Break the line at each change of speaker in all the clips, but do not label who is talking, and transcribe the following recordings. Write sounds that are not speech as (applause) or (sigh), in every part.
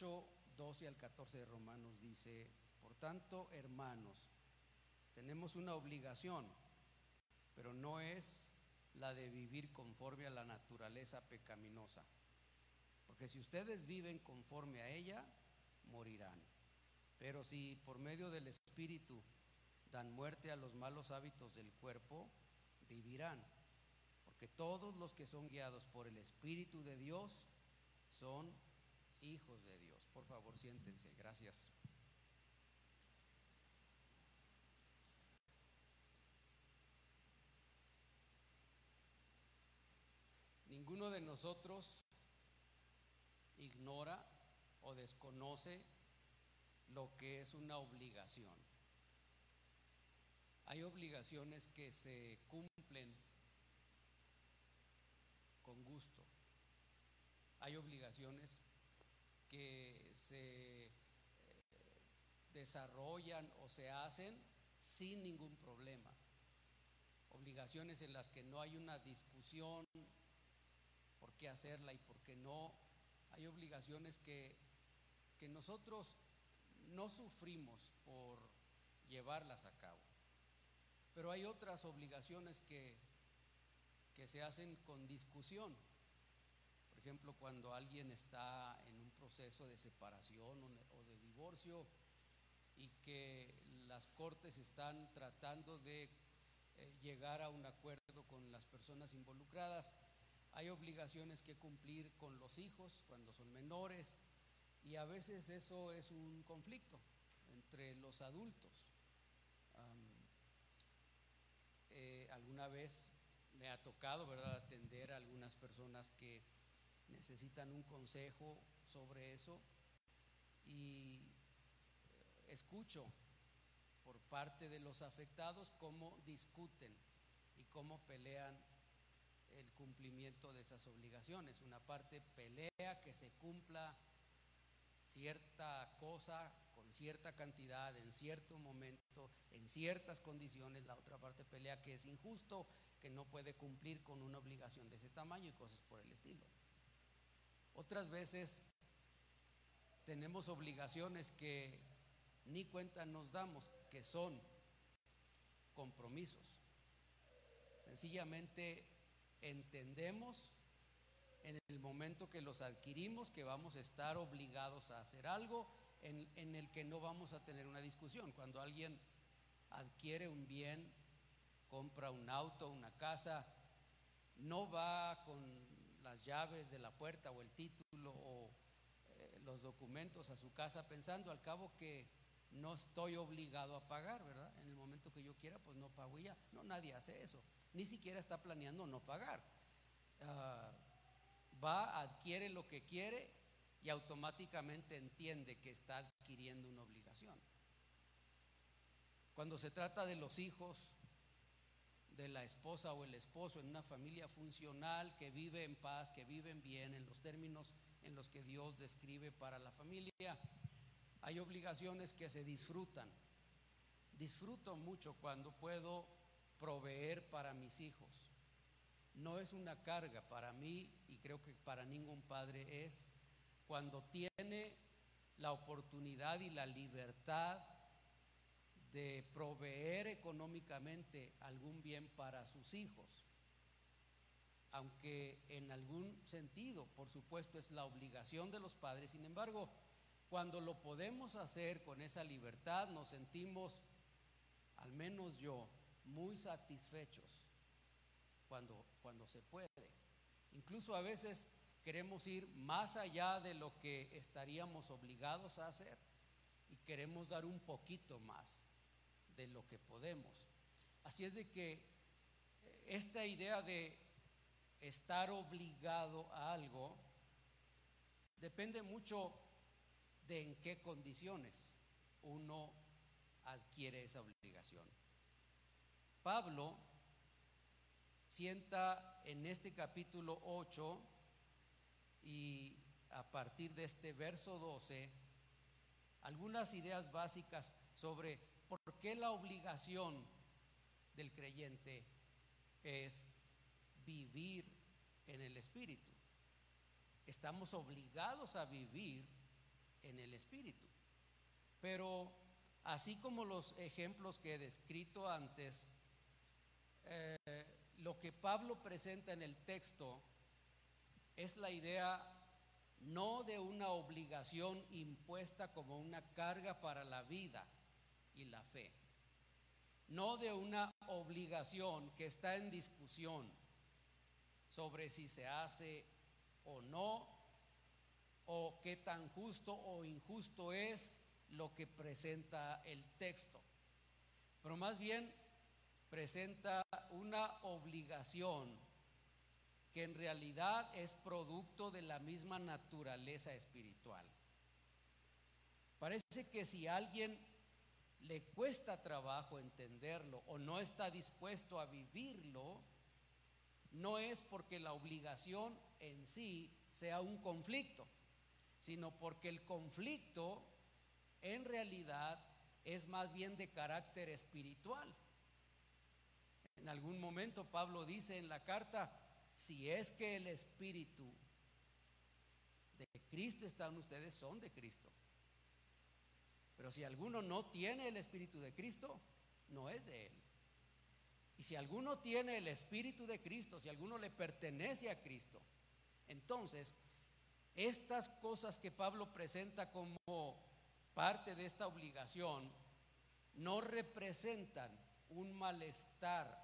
8, 12 al 14 de Romanos dice, por tanto, hermanos, tenemos una obligación, pero no es la de vivir conforme a la naturaleza pecaminosa. Porque si ustedes viven conforme a ella, morirán. Pero si por medio del Espíritu dan muerte a los malos hábitos del cuerpo, vivirán. Porque todos los que son guiados por el Espíritu de Dios son hijos de Dios. Por favor, siéntense. Gracias. Ninguno de nosotros ignora o desconoce lo que es una obligación. Hay obligaciones que se cumplen con gusto. Hay obligaciones que se eh, desarrollan o se hacen sin ningún problema. Obligaciones en las que no hay una discusión por qué hacerla y por qué no. Hay obligaciones que, que nosotros no sufrimos por llevarlas a cabo. Pero hay otras obligaciones que, que se hacen con discusión. Por ejemplo, cuando alguien está en un proceso de separación o de divorcio y que las cortes están tratando de eh, llegar a un acuerdo con las personas involucradas, hay obligaciones que cumplir con los hijos cuando son menores y a veces eso es un conflicto entre los adultos. Eh, alguna vez me ha tocado, ¿verdad?, atender a algunas personas que necesitan un consejo sobre eso y eh, escucho por parte de los afectados cómo discuten y cómo pelean el cumplimiento de esas obligaciones. Una parte pelea que se cumpla cierta cosa con cierta cantidad, en cierto momento, en ciertas condiciones. La otra parte pelea que es injusto, que no puede cumplir con una obligación de ese tamaño y cosas por el estilo. Otras veces tenemos obligaciones que ni cuenta nos damos, que son compromisos. Sencillamente entendemos en el momento que los adquirimos que vamos a estar obligados a hacer algo en, el que no vamos a tener una discusión. Cuando alguien adquiere un bien, compra un auto, una casa, no va con las llaves de la puerta o el título o eh, los documentos a su casa pensando al cabo que no estoy obligado a pagar, ¿verdad? En el momento que yo quiera, pues no pago y ya. No, nadie hace eso ni siquiera está planeando no pagar. Ah, va, adquiere lo que quiere y automáticamente entiende que está adquiriendo una obligación. Cuando se trata de los hijos, de la esposa o el esposo en una familia funcional que vive en paz, que viven bien en los términos en los que Dios describe para la familia, hay obligaciones que se disfrutan. Disfruto mucho cuando puedo proveer para mis hijos. No es una carga para mí y creo que para ningún padre es cuando tiene la oportunidad y la libertad de proveer económicamente algún bien para sus hijos. Aunque en algún sentido, por supuesto, es la obligación de los padres, sin embargo, cuando lo podemos hacer con esa libertad, nos sentimos, al menos yo, muy satisfechos cuando, cuando se puede. Incluso a veces queremos ir más allá de lo que estaríamos obligados a hacer y queremos dar un poquito más de lo que podemos. Así es de que eh, esta idea de estar obligado a algo depende mucho de en qué condiciones uno adquiere esa obligación. Pablo sienta en este capítulo 8 y a partir de este verso 12 algunas ideas básicas sobre por qué la obligación del creyente es vivir en el Espíritu. Estamos obligados a vivir en el Espíritu. Pero así como los ejemplos que he descrito antes, eh, lo que Pablo presenta en el texto es la idea no de una obligación impuesta como una carga para la vida y la fe, no de una obligación que está en discusión sobre si se hace o no, o qué tan justo o injusto es lo que presenta el texto, pero más bien presenta una obligación que en realidad es producto de la misma naturaleza espiritual. Parece que si alguien le cuesta trabajo entenderlo o no está dispuesto a vivirlo, no es porque la obligación en sí sea un conflicto, sino porque el conflicto en realidad es más bien de carácter espiritual. En algún momento Pablo dice en la carta, si es que el Espíritu de Cristo está en ustedes, son de Cristo. Pero si alguno no tiene el Espíritu de Cristo, no es de Él. Y si alguno tiene el Espíritu de Cristo, si alguno le pertenece a Cristo, entonces estas cosas que Pablo presenta como parte de esta obligación no representan un malestar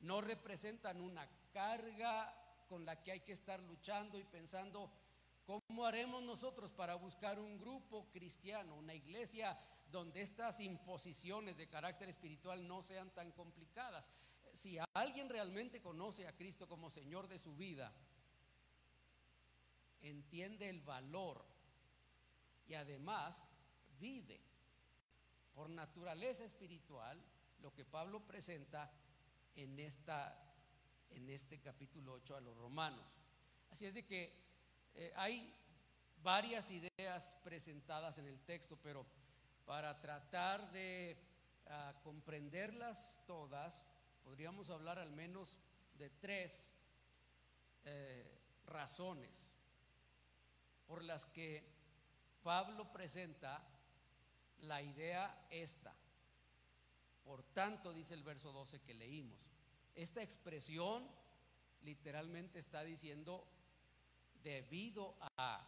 no representan una carga con la que hay que estar luchando y pensando, ¿cómo haremos nosotros para buscar un grupo cristiano, una iglesia donde estas imposiciones de carácter espiritual no sean tan complicadas? Si alguien realmente conoce a Cristo como Señor de su vida, entiende el valor y además vive por naturaleza espiritual lo que Pablo presenta en, esta, en este capítulo 8 a los romanos. Así es de que eh, hay varias ideas presentadas en el texto, pero para tratar de ah, comprenderlas todas, podríamos hablar al menos de tres eh, razones por las que Pablo presenta la idea esta. Por tanto, dice el verso 12 que leímos, esta expresión literalmente está diciendo debido a,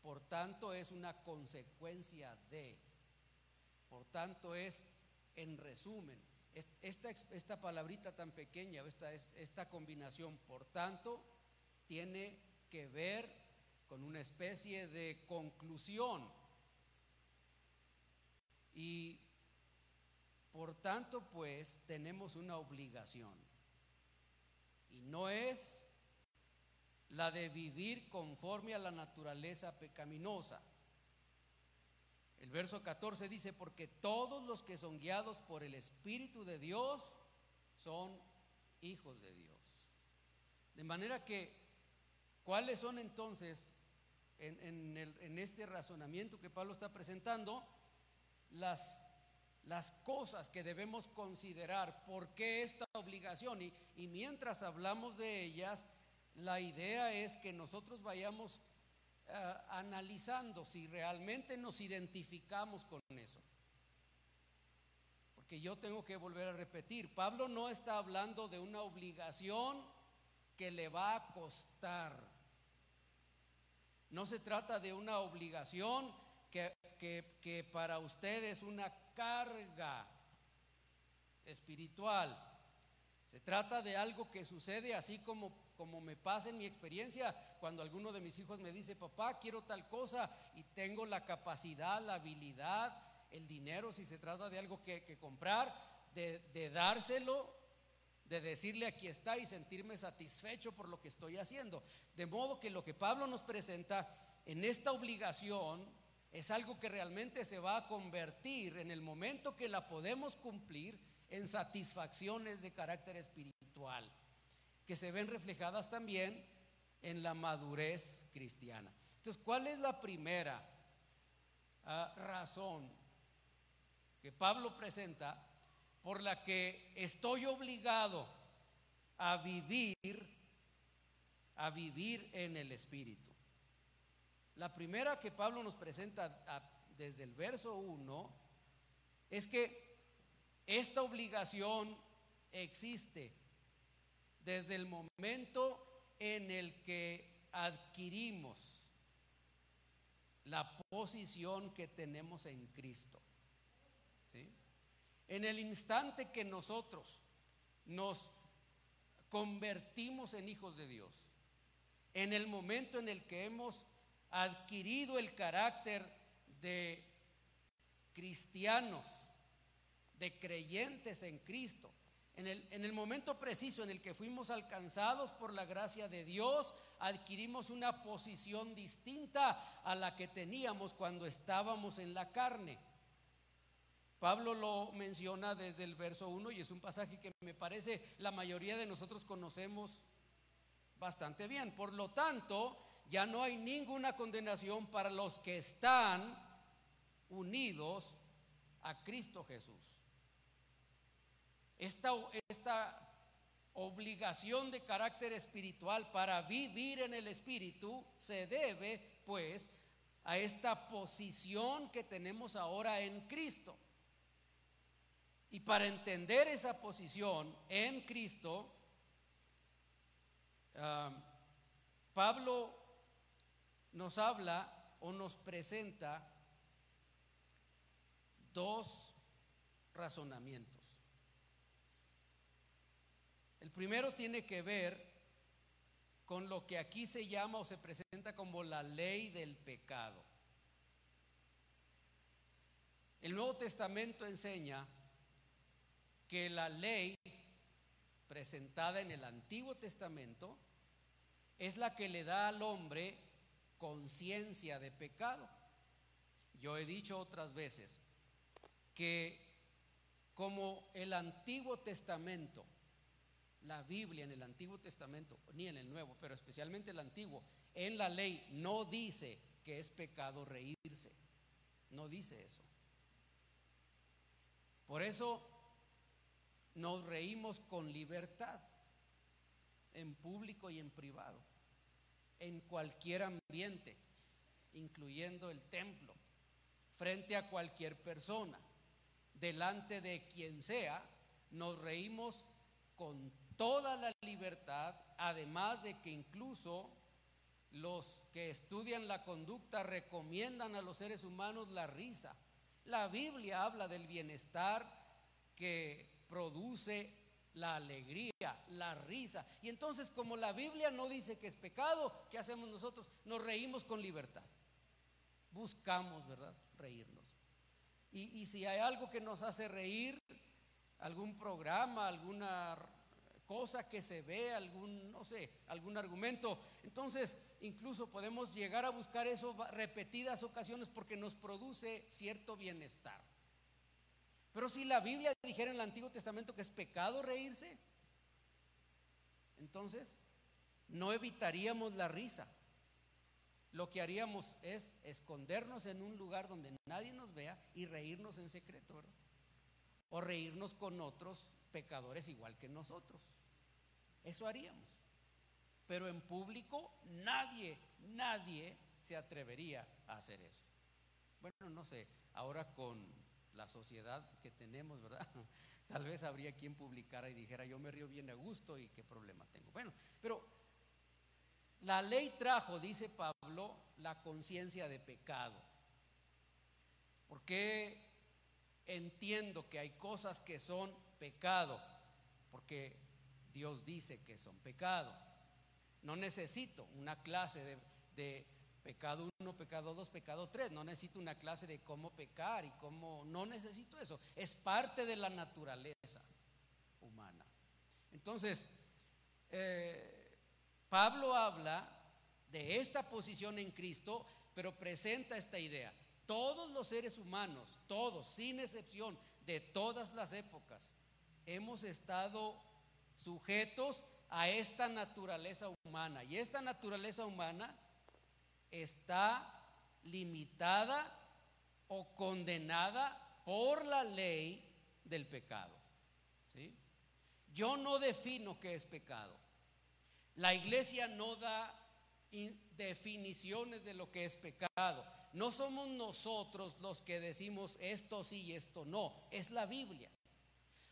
por tanto es una consecuencia de, por tanto es, en resumen, esta, esta palabrita tan pequeña, esta, esta combinación, por tanto, tiene que ver con una especie de conclusión. Y por tanto, pues tenemos una obligación. Y no es la de vivir conforme a la naturaleza pecaminosa. El verso 14 dice, porque todos los que son guiados por el Espíritu de Dios son hijos de Dios. De manera que, ¿cuáles son entonces, en, en este razonamiento que Pablo está presentando, las las cosas que debemos considerar, por qué esta obligación. Y, y, mientras hablamos de ellas, la idea es que nosotros vayamos eh, analizando si realmente nos identificamos con eso. Porque yo tengo que volver a repetir, Pablo no está hablando de una obligación que le va a costar. No se trata de una obligación que, que, que para usted es una carga espiritual. Se trata de algo que sucede así como, como me pasa en mi experiencia cuando alguno de mis hijos me dice, papá, quiero tal cosa y tengo la capacidad, la habilidad, el dinero, si se trata de algo que, comprar, de, de dárselo, de decirle aquí está y sentirme satisfecho por lo que estoy haciendo. De modo que lo que Pablo nos presenta en esta obligación es algo que realmente se va a convertir en el momento que la podemos cumplir en satisfacciones de carácter espiritual, que se ven reflejadas también en la madurez cristiana. Entonces, ¿cuál es la primera ah, razón que Pablo presenta por la que estoy obligado a vivir, a vivir en el Espíritu? La primera que Pablo nos presenta desde el verso 1 es que esta obligación existe desde el momento en el que adquirimos la posición que tenemos en Cristo. En el instante que nosotros nos convertimos en hijos de Dios, en el momento en el que hemos adquirido el carácter de cristianos, de creyentes en Cristo, en el, en el, momento preciso en el que fuimos alcanzados por la gracia de Dios, adquirimos una posición distinta a la que teníamos cuando estábamos en la carne. Pablo lo menciona desde el verso 1 y es un pasaje que me parece la mayoría de nosotros conocemos bastante bien. Por lo tanto, ya no hay ninguna condenación para los que están unidos a Cristo Jesús. Esta, esta obligación de carácter espiritual para vivir en el espíritu se debe pues a esta posición que tenemos ahora en Cristo. Y para entender esa posición en Cristo, ah, Pablo nos habla o nos presenta dos razonamientos. El primero tiene que ver con lo que aquí se llama o se presenta como la ley del pecado. El Nuevo Testamento enseña que la ley presentada en el Antiguo Testamento es la que le da al hombre conciencia de pecado. Yo he dicho otras veces que como el Antiguo Testamento la Biblia en el Antiguo Testamento, ni en el Nuevo, pero especialmente el Antiguo, en la ley no dice que es pecado reírse. No dice eso. Por eso nos reímos con libertad, en público y en privado, en cualquier ambiente, incluyendo el templo, frente a cualquier persona, delante de quien sea, nos reímos con toda la libertad, además de que incluso los que estudian la conducta recomiendan a los seres humanos la risa. La Biblia habla del bienestar que produce la alegría, la risa. Y entonces como la Biblia no dice que es pecado, ¿qué hacemos nosotros? Nos reímos con libertad. Buscamos, ¿verdad? Reírnos. Y, y si hay algo que nos hace reír, algún programa, alguna cosa que se ve, algún, no sé, algún argumento. Entonces, incluso podemos llegar a buscar eso repetidas ocasiones porque nos produce cierto bienestar. Pero si la Biblia dijera en el Antiguo Testamento que es pecado reírse, entonces no evitaríamos la risa. Lo que haríamos es escondernos en un lugar donde nadie nos vea y reírnos en secreto. O reírnos con otros pecadores igual que nosotros. Eso haríamos. Pero en público nadie, nadie se atrevería a hacer eso. Bueno, no sé, ahora con la sociedad que tenemos, ¿verdad? (laughs) Tal vez habría quien publicara y dijera, yo me río bien a gusto y qué problema tengo. Bueno, pero la ley trajo, dice Pablo, la conciencia de pecado. Porque entiendo que hay cosas que son pecado, porque Dios dice que son pecado. No necesito una clase de, pecado 1, pecado 2, pecado 3. No necesito una clase de cómo pecar y cómo... No necesito eso. Es parte de la naturaleza humana. Entonces, eh, Pablo habla de esta posición en Cristo, pero presenta esta idea. Todos los seres humanos, todos, sin excepción, de todas las épocas, hemos estado sujetos a esta naturaleza humana. Y esta naturaleza humana está limitada o condenada por la ley del pecado. ¿sí? Yo no defino qué es pecado. La iglesia no da definiciones de lo que es pecado. No somos nosotros los que decimos esto sí y esto no, es la Biblia.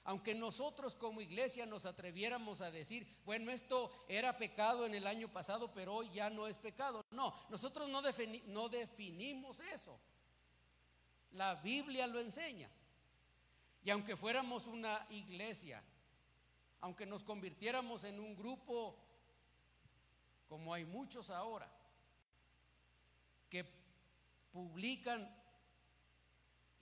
Aunque nosotros como iglesia nos atreviéramos a decir, bueno, esto era pecado en el año pasado, pero hoy ya no es pecado. No, nosotros no, definimos eso. La Biblia lo enseña. Y aunque fuéramos una iglesia, aunque nos convirtiéramos en un grupo como hay muchos ahora, que publican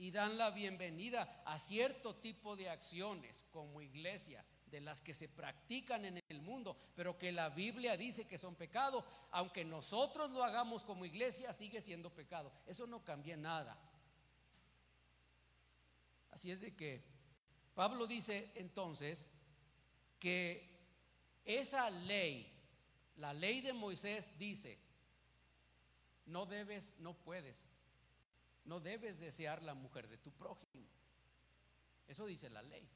y dan la bienvenida a cierto tipo de acciones como iglesia, de las que se practican en el mundo, pero que la Biblia dice que son pecado, aunque nosotros lo hagamos como iglesia, sigue siendo pecado. Eso no cambia nada. Así es de que Pablo dice entonces que esa ley, la ley de Moisés dice, no debes, no puedes, no debes desear la mujer de tu prójimo. Eso dice la ley.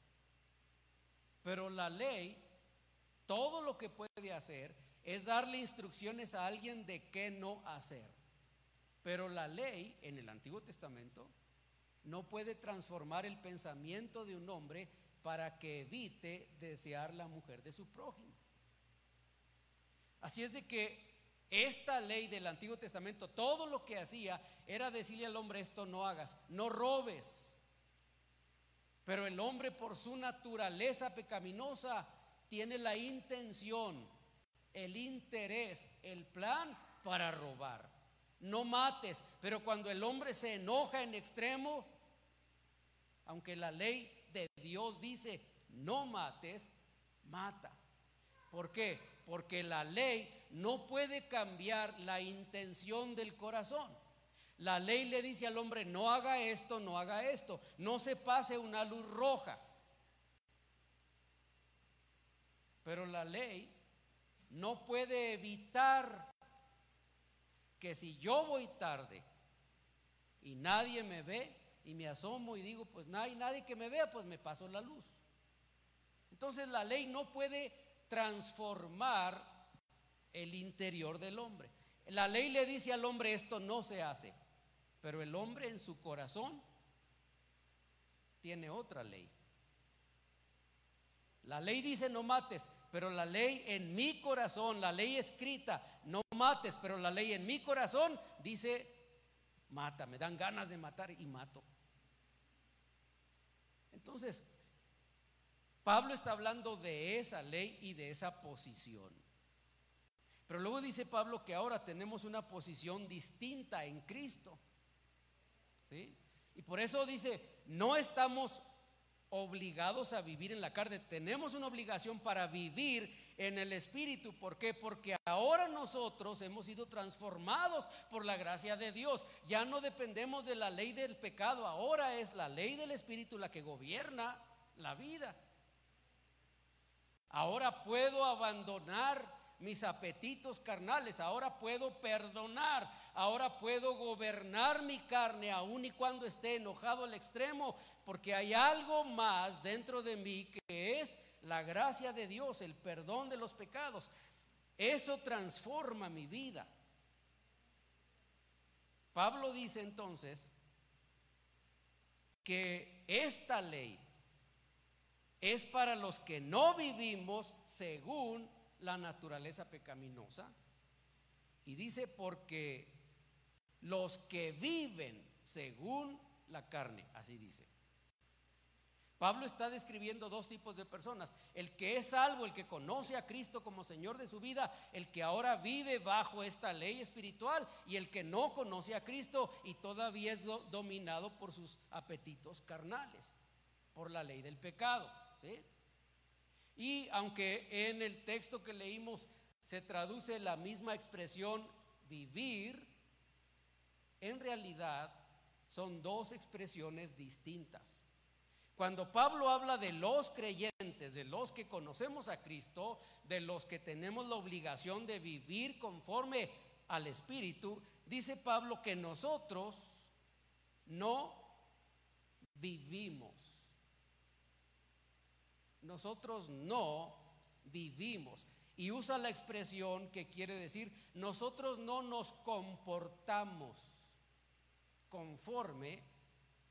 Pero la ley, todo lo que puede hacer es darle instrucciones a alguien de qué no hacer. Pero la ley en el Antiguo Testamento no puede transformar el pensamiento de un hombre para que evite desear la mujer de su prójimo. Así es de que esta ley del Antiguo Testamento, todo lo que hacía era decirle al hombre esto no hagas, no robes. Pero el hombre por su naturaleza pecaminosa tiene la intención, el interés, el plan para robar. No mates, pero cuando el hombre se enoja en extremo, aunque la ley de Dios dice no mates, mata. ¿Por qué? Porque la ley no puede cambiar la intención del corazón. La ley le dice al hombre, no haga esto, no haga esto, no se pase una luz roja. Pero la ley no puede evitar que si yo voy tarde y nadie me ve y me asomo y digo, pues no hay nadie que me vea, pues me paso la luz. Entonces la ley no puede transformar el interior del hombre. La ley le dice al hombre esto no se hace, pero el hombre en su corazón tiene otra ley. La ley dice no mates, pero la ley en mi corazón, la ley escrita, no mates, pero la ley en mi corazón dice mata, me dan ganas de matar y mato. Entonces, Pablo está hablando de esa ley y de esa posición. Pero luego dice Pablo que ahora tenemos una posición distinta en Cristo. ¿Sí? Y por eso dice, no estamos obligados a vivir en la carne, tenemos una obligación para vivir en el Espíritu. ¿Por qué? Porque ahora nosotros hemos sido transformados por la gracia de Dios. Ya no dependemos de la ley del pecado, ahora es la ley del Espíritu la que gobierna la vida. Ahora puedo abandonar mis apetitos carnales, ahora puedo perdonar, ahora puedo gobernar mi carne aun y cuando esté enojado al extremo, porque hay algo más dentro de mí que es la gracia de Dios, el perdón de los pecados. Eso transforma mi vida. Pablo dice entonces que esta ley es para los que no vivimos según la naturaleza pecaminosa. Y dice, porque los que viven según la carne, así dice. Pablo está describiendo dos tipos de personas, el que es salvo, el que conoce a Cristo como Señor de su vida, el que ahora vive bajo esta ley espiritual y el que no conoce a Cristo y todavía es dominado por sus apetitos carnales, por la ley del pecado. Y aunque en el texto que leímos se traduce la misma expresión vivir, en realidad son dos expresiones distintas. Cuando Pablo habla de los creyentes, de los que conocemos a Cristo, de los que tenemos la obligación de vivir conforme al Espíritu, dice Pablo que nosotros no vivimos nosotros no vivimos. Y usa la expresión que quiere decir, nosotros no nos comportamos conforme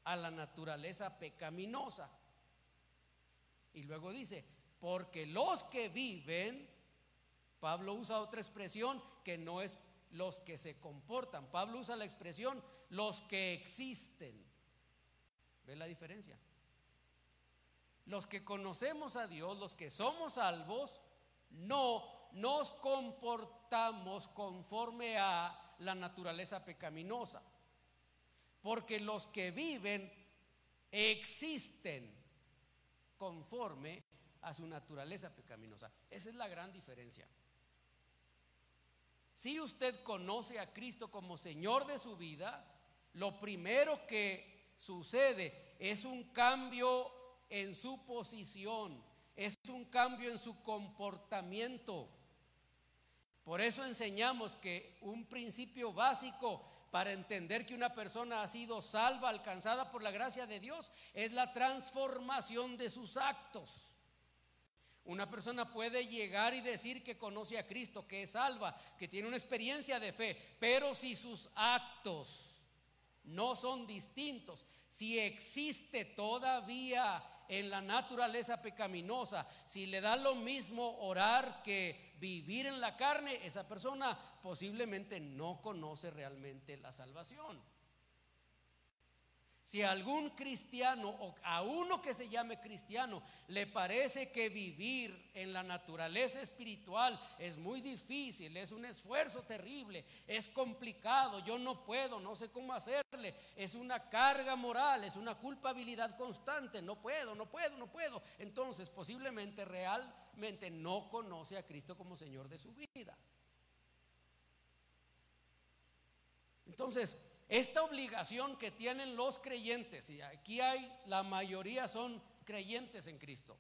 a la naturaleza pecaminosa. Y luego dice, porque los que viven, Pablo usa otra expresión que no es los que se comportan. Pablo usa la expresión los que existen. ¿Ve la diferencia? Los que conocemos a Dios, los que somos salvos, no nos comportamos conforme a la naturaleza pecaminosa. Porque los que viven existen conforme a su naturaleza pecaminosa. Esa es la gran diferencia. Si usted conoce a Cristo como Señor de su vida, lo primero que sucede es un cambio en su posición, es un cambio en su comportamiento. Por eso enseñamos que un principio básico para entender que una persona ha sido salva, alcanzada por la gracia de Dios, es la transformación de sus actos. Una persona puede llegar y decir que conoce a Cristo, que es salva, que tiene una experiencia de fe, pero si sus actos no son distintos, si existe todavía en la naturaleza pecaminosa, si le da lo mismo orar que vivir en la carne, esa persona posiblemente no conoce realmente la salvación. Si algún cristiano o a uno que se llame cristiano le parece que vivir en la naturaleza espiritual es muy difícil, es un esfuerzo terrible, es complicado, yo no puedo, no sé cómo hacerle, es una carga moral, es una culpabilidad constante, no puedo, no puedo, no puedo, entonces posiblemente realmente no conoce a Cristo como Señor de su vida. Entonces, esta obligación que tienen los creyentes, y aquí hay, la mayoría son creyentes en Cristo,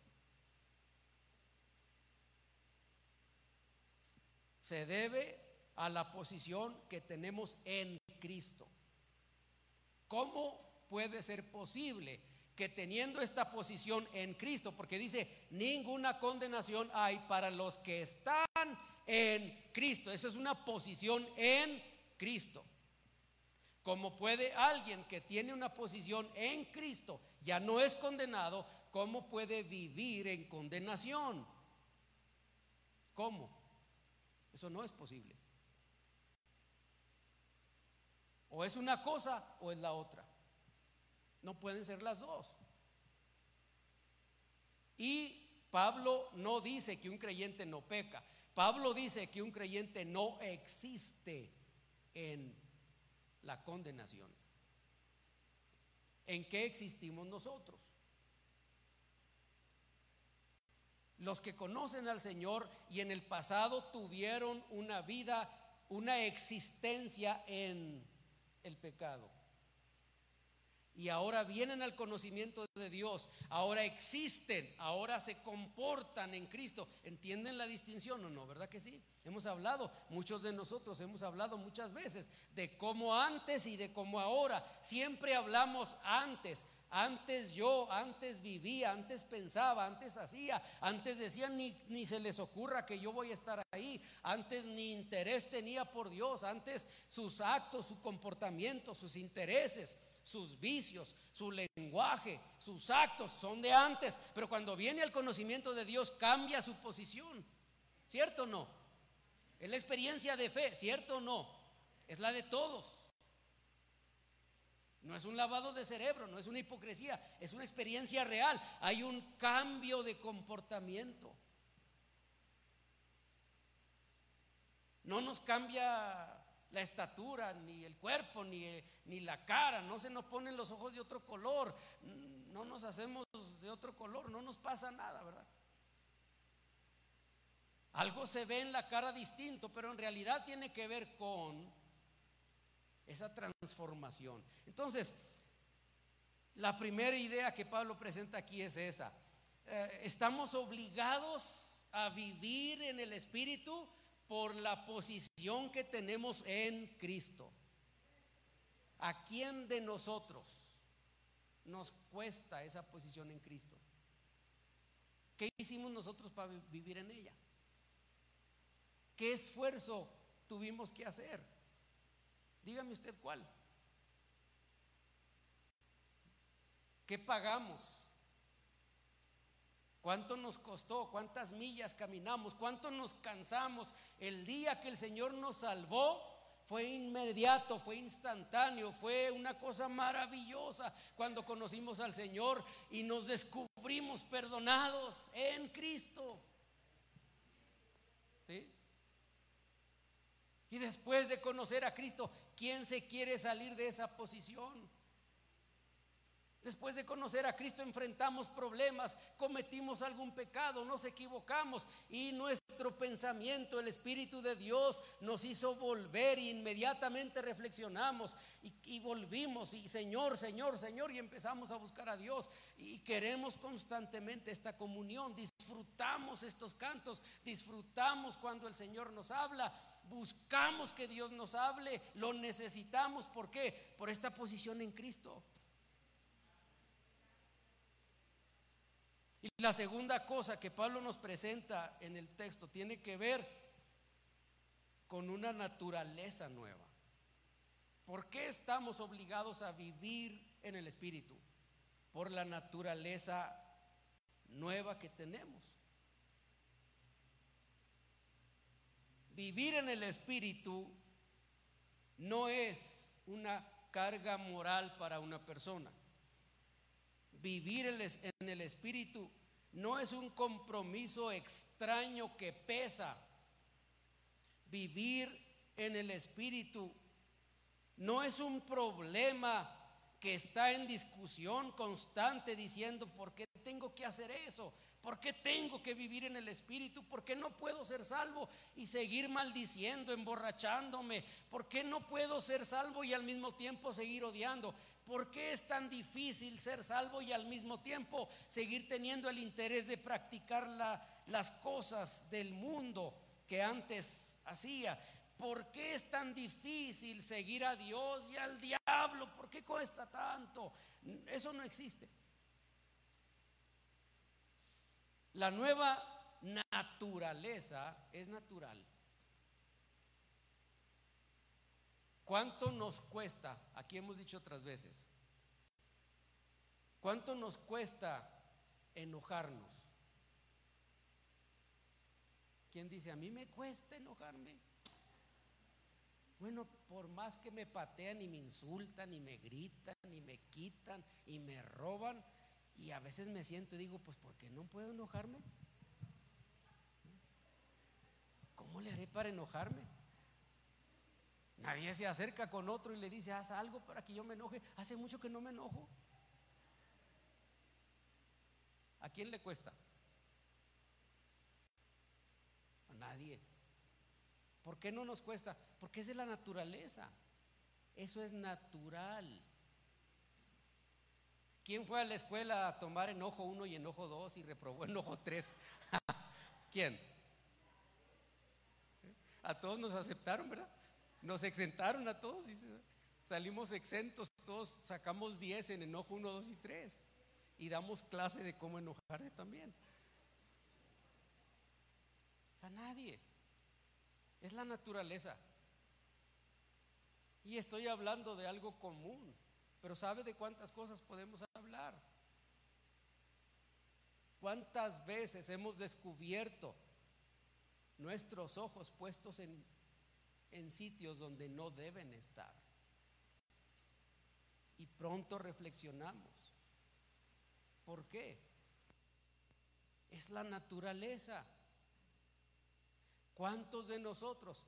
se debe a la posición que tenemos en Cristo. ¿Cómo puede ser posible que teniendo esta posición en Cristo, porque dice, ninguna condenación hay para los que están en Cristo, esa es una posición en Cristo. ¿Cómo puede alguien que tiene una posición en Cristo, ya no es condenado, cómo puede vivir en condenación? ¿Cómo? Eso no es posible. O es una cosa o es la otra. No pueden ser las dos. Y Pablo no dice que un creyente no peca. Pablo dice que un creyente no existe en la condenación. ¿En qué existimos nosotros? Los que conocen al Señor y en el pasado tuvieron una vida, una existencia en el pecado y ahora vienen al conocimiento de Dios, ahora existen, ahora se comportan en Cristo. ¿Entienden la distinción o no? ¿Verdad que sí? Hemos hablado, muchos de nosotros hemos hablado muchas veces de cómo antes y de cómo ahora. Siempre hablamos antes. Antes yo, antes vivía, antes pensaba, antes hacía, antes decían ni, ni se les ocurra que yo voy a estar ahí, antes ni interés tenía por Dios, antes sus actos, su comportamiento, sus intereses sus vicios, su lenguaje, sus actos son de antes, pero cuando viene al conocimiento de Dios cambia su posición. ¿Cierto o no? Es la experiencia de fe, ¿cierto o no? Es la de todos. No es un lavado de cerebro, no es una hipocresía, es una experiencia real. Hay un cambio de comportamiento. No nos cambia la estatura, ni el cuerpo, ni, ni la cara, no se nos ponen los ojos de otro color, no nos hacemos de otro color, no nos pasa nada, ¿verdad? Algo se ve en la cara distinto, pero en realidad tiene que ver con esa transformación. Entonces, la primera idea que Pablo presenta aquí es esa. Eh, estamos obligados a vivir en el Espíritu por la posición que tenemos en Cristo. ¿A quién de nosotros nos cuesta esa posición en Cristo? ¿Qué hicimos nosotros para vivir en ella? ¿Qué esfuerzo tuvimos que hacer? Dígame usted cuál. ¿Qué pagamos? ¿Cuánto nos costó? ¿Cuántas millas caminamos? ¿Cuánto nos cansamos? El día que el Señor nos salvó fue inmediato, fue instantáneo, fue una cosa maravillosa cuando conocimos al Señor y nos descubrimos perdonados en Cristo. ¿Sí? Y después de conocer a Cristo, ¿quién se quiere salir de esa posición? Después de conocer a Cristo enfrentamos problemas, cometimos algún pecado, nos equivocamos y nuestro pensamiento, el Espíritu de Dios nos hizo volver e inmediatamente reflexionamos y, y, volvimos y Señor, Señor, Señor y empezamos a buscar a Dios y queremos constantemente esta comunión, disfrutamos estos cantos, disfrutamos cuando el Señor nos habla, buscamos que Dios nos hable, lo necesitamos, ¿por qué? Por esta posición en Cristo. Y la segunda cosa que Pablo nos presenta en el texto tiene que ver con una naturaleza nueva. ¿Por qué estamos obligados a vivir en el Espíritu? Por la naturaleza nueva que tenemos. Vivir en el Espíritu no es una carga moral para una persona vivir en el Espíritu no es un compromiso extraño que pesa. Vivir en el Espíritu no es un problema que está en discusión constante diciendo, ¿por qué tengo que hacer eso? ¿Por qué tengo que vivir en el Espíritu? ¿Por qué no puedo ser salvo y seguir maldiciendo, emborrachándome? ¿Por qué no puedo ser salvo y al mismo tiempo seguir odiando? ¿Por qué es tan difícil ser salvo y al mismo tiempo seguir teniendo el interés de practicar las cosas del mundo que antes hacía? ¿Por qué es tan difícil seguir a Dios y al diablo? ¿Por qué cuesta tanto? Eso no existe. La nueva naturaleza es natural. ¿Cuánto nos cuesta? Aquí hemos dicho otras veces. ¿Cuánto nos cuesta enojarnos? ¿Quién dice, a mí me cuesta enojarme? Bueno, por más que me patean y me insultan y me gritan y me quitan y me roban, y a veces me siento y digo, pues ¿por qué no puedo enojarme? ¿Cómo le haré para enojarme? Nadie se acerca con otro y le dice, haz algo para que yo me enoje. Hace mucho que no me enojo. ¿A quién le cuesta? A nadie. ¿Por qué no nos cuesta? Porque es de la naturaleza. Eso es natural. ¿Quién fue a la escuela a tomar enojo 1 y enojo 2 y reprobó enojo 3? (laughs) ¿Quién? A todos nos aceptaron, ¿verdad? Nos exentaron a todos. salimos exentos, todos sacamos 10 en enojo 1, 2 y 3. Y damos clase de cómo enojarse también. A nadie. Es la naturaleza. Y estoy hablando de algo común. Pero ¿sabe de cuántas cosas podemos hablar? ¿Cuántas veces hemos descubierto nuestros ojos puestos en, en sitios donde no deben estar? Y pronto reflexionamos. ¿Por qué? Es la naturaleza. ¿Cuántos de nosotros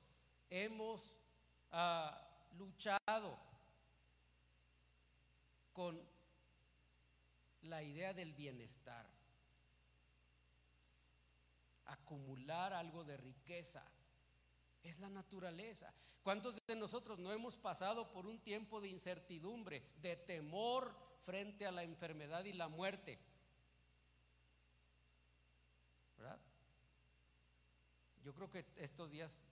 hemos ah, luchado con la idea del bienestar, acumular algo de riqueza. Es la naturaleza. ¿Cuántos de nosotros no hemos pasado por un tiempo de incertidumbre, de temor frente a la enfermedad y la muerte? ¿Verdad? Yo creo que estos días,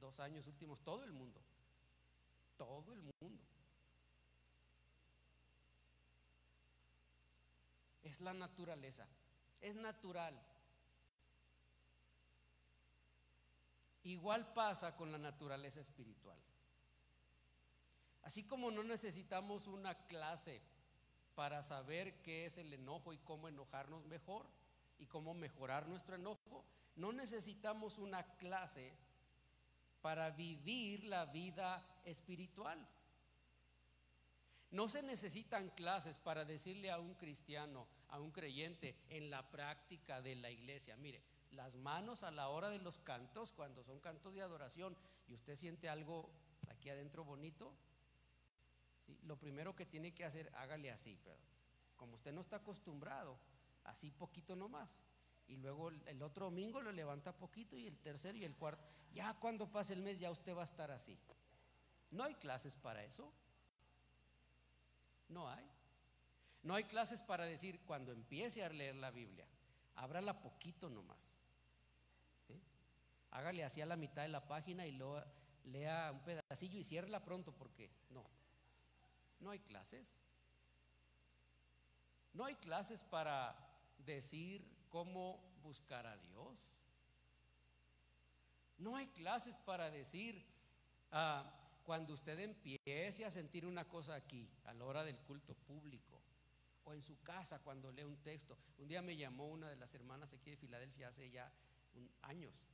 dos años últimos, todo el mundo, todo el mundo Es la naturaleza. Es natural. Igual pasa con la naturaleza espiritual. Así como no necesitamos una clase para saber qué es el enojo y cómo enojarnos mejor y cómo mejorar nuestro enojo, no necesitamos una clase para vivir la vida espiritual. No se necesitan clases para decirle a un cristiano, a un creyente, en la práctica de la iglesia, mire, las manos a la hora de los cantos, cuando son cantos de adoración y usted siente algo aquí adentro bonito, lo primero que tiene que hacer, hágale así, pero como usted no está acostumbrado, así poquito nomás. Y luego el otro domingo lo levanta poquito y el tercero y el cuarto. Ya cuando pase el mes ya usted va a estar así. No hay clases para eso. No hay. No hay clases para decir cuando empiece a leer la Biblia, ábrala poquito nomás. Hágale así a la mitad de la página y luego lea un pedacillo y ciérrela pronto porque no. No hay clases. No hay clases para decir cómo buscar a Dios. No hay clases para decir ah, cuando usted empiece a sentir una cosa aquí, a la hora del culto público, o en su casa cuando lee un texto. Un día me llamó una de las hermanas aquí de Filadelfia hace ya años.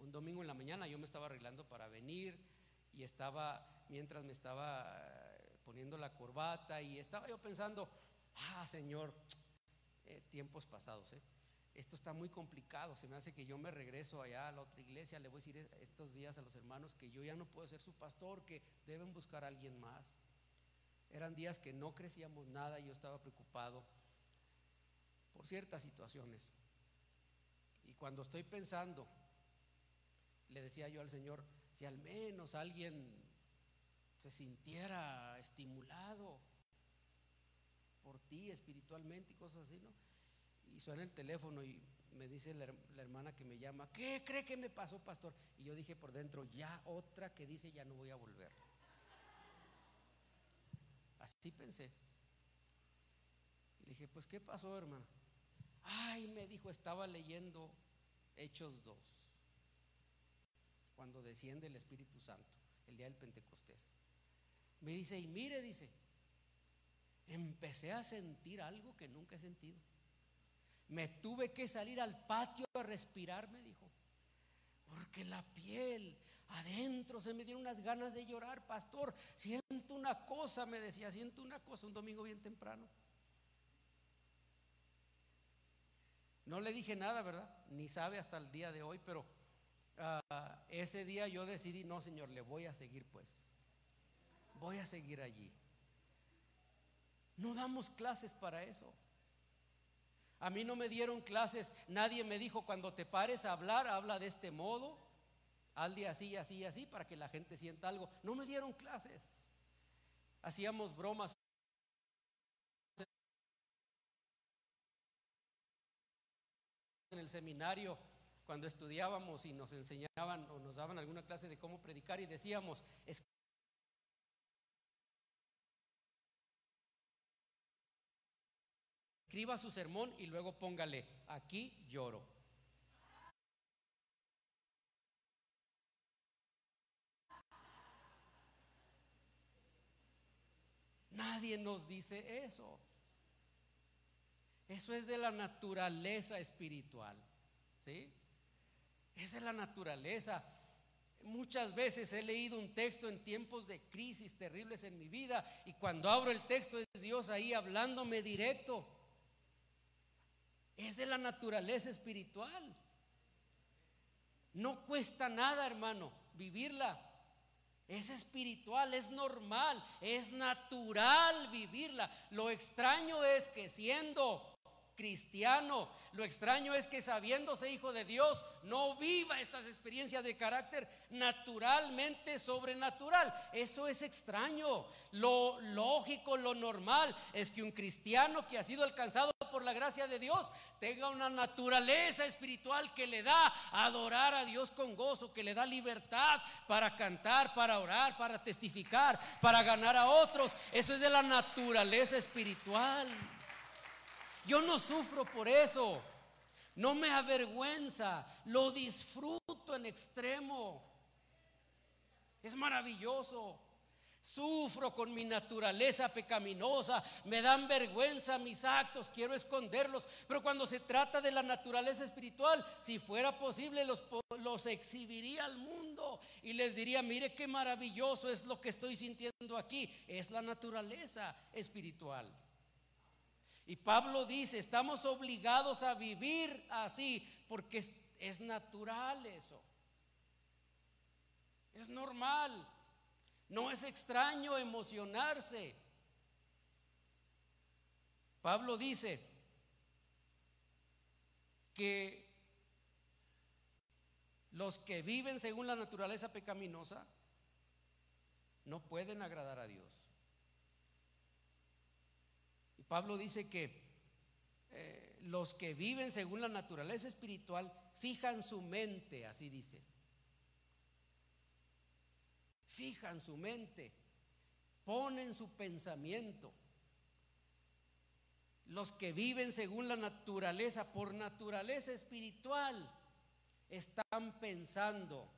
Un domingo en la mañana yo me estaba arreglando para venir y estaba, mientras me estaba eh, poniendo la corbata y estaba yo pensando, ah, Señor, eh, tiempos pasados, ¿eh? Esto está muy complicado, se me hace que yo me regreso allá a la otra iglesia, le voy a decir estos días a los hermanos que yo ya no puedo ser su pastor, que deben buscar a alguien más. Eran días que no crecíamos nada y yo estaba preocupado por ciertas situaciones. Y cuando estoy pensando, le decía yo al Señor, si al menos alguien se sintiera estimulado por ti espiritualmente y cosas así, ¿no? Y suena el teléfono y me dice la, hermana que me llama, ¿qué cree que me pasó, pastor? Y yo dije por dentro, ya otra que dice, ya no voy a volver. Así pensé. Le dije, pues ¿qué pasó, hermana? Ay, me dijo, estaba leyendo Hechos 2, cuando desciende el Espíritu Santo, el día del Pentecostés. Me dice, y mire, dice, empecé a sentir algo que nunca he sentido. Me tuve que salir al patio a respirar, me dijo. Porque la piel adentro se me dieron unas ganas de llorar, pastor. Siento una cosa, me decía, siento una cosa un domingo bien temprano. No le dije nada, ¿verdad? Ni sabe hasta el día de hoy, pero ah, ese día yo decidí, no, Señor, le voy a seguir pues. Voy a seguir allí. No damos clases para eso. A mí no me dieron clases, nadie me dijo cuando te pares a hablar, habla de este modo, día así, así, así, para que la gente sienta algo. No me dieron clases. Hacíamos bromas. En el seminario, cuando estudiábamos y nos enseñaban o nos daban alguna clase de cómo predicar y decíamos, escriba su sermón y luego póngale, aquí lloro. Nadie nos dice eso. Eso es de la naturaleza espiritual. ¿Sí? Esa es la naturaleza. Muchas veces he leído un texto en tiempos de crisis terribles en mi vida y cuando abro el texto es Dios ahí hablándome directo. Es de la naturaleza espiritual. No cuesta nada, hermano, vivirla. Es espiritual, es normal, es natural vivirla. Lo extraño es que siendo cristiano. Lo extraño es que sabiéndose hijo de Dios, no viva estas experiencias de carácter naturalmente sobrenatural. Eso es extraño. Lo lógico, lo normal es que un cristiano que ha sido alcanzado por la gracia de Dios tenga una naturaleza espiritual que le da adorar a Dios con gozo, que le da libertad para cantar, para orar, para testificar, para ganar a otros. Eso es de la naturaleza espiritual. Yo no sufro por eso. No me avergüenza, lo disfruto en extremo. Es maravilloso. Sufro con mi naturaleza pecaminosa, me dan vergüenza mis actos, quiero esconderlos, pero cuando se trata de la naturaleza espiritual, si fuera posible los, los exhibiría al mundo y les diría, mire qué maravilloso es lo que estoy sintiendo aquí, es la naturaleza espiritual. Y Pablo dice, estamos obligados a vivir así porque es, es natural eso, es normal. No es extraño emocionarse. Pablo dice que los que viven según la naturaleza pecaminosa no pueden agradar a Dios. Y Pablo dice que eh, los que viven según la naturaleza espiritual fijan su mente, así dice, fijan su mente, ponen su pensamiento. Los que viven según la naturaleza, por naturaleza espiritual, están pensando.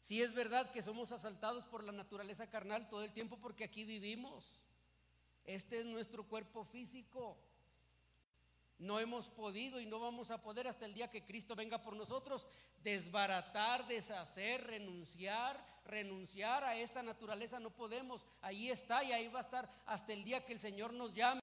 Si es verdad que somos asaltados por la naturaleza carnal todo el tiempo porque aquí vivimos. Este es nuestro cuerpo físico. No hemos podido y no vamos a poder hasta el día que Cristo venga por nosotros desbaratar, deshacer, renunciar, renunciar a esta naturaleza. No podemos. Ahí está y ahí va a estar hasta el día que el Señor nos llame.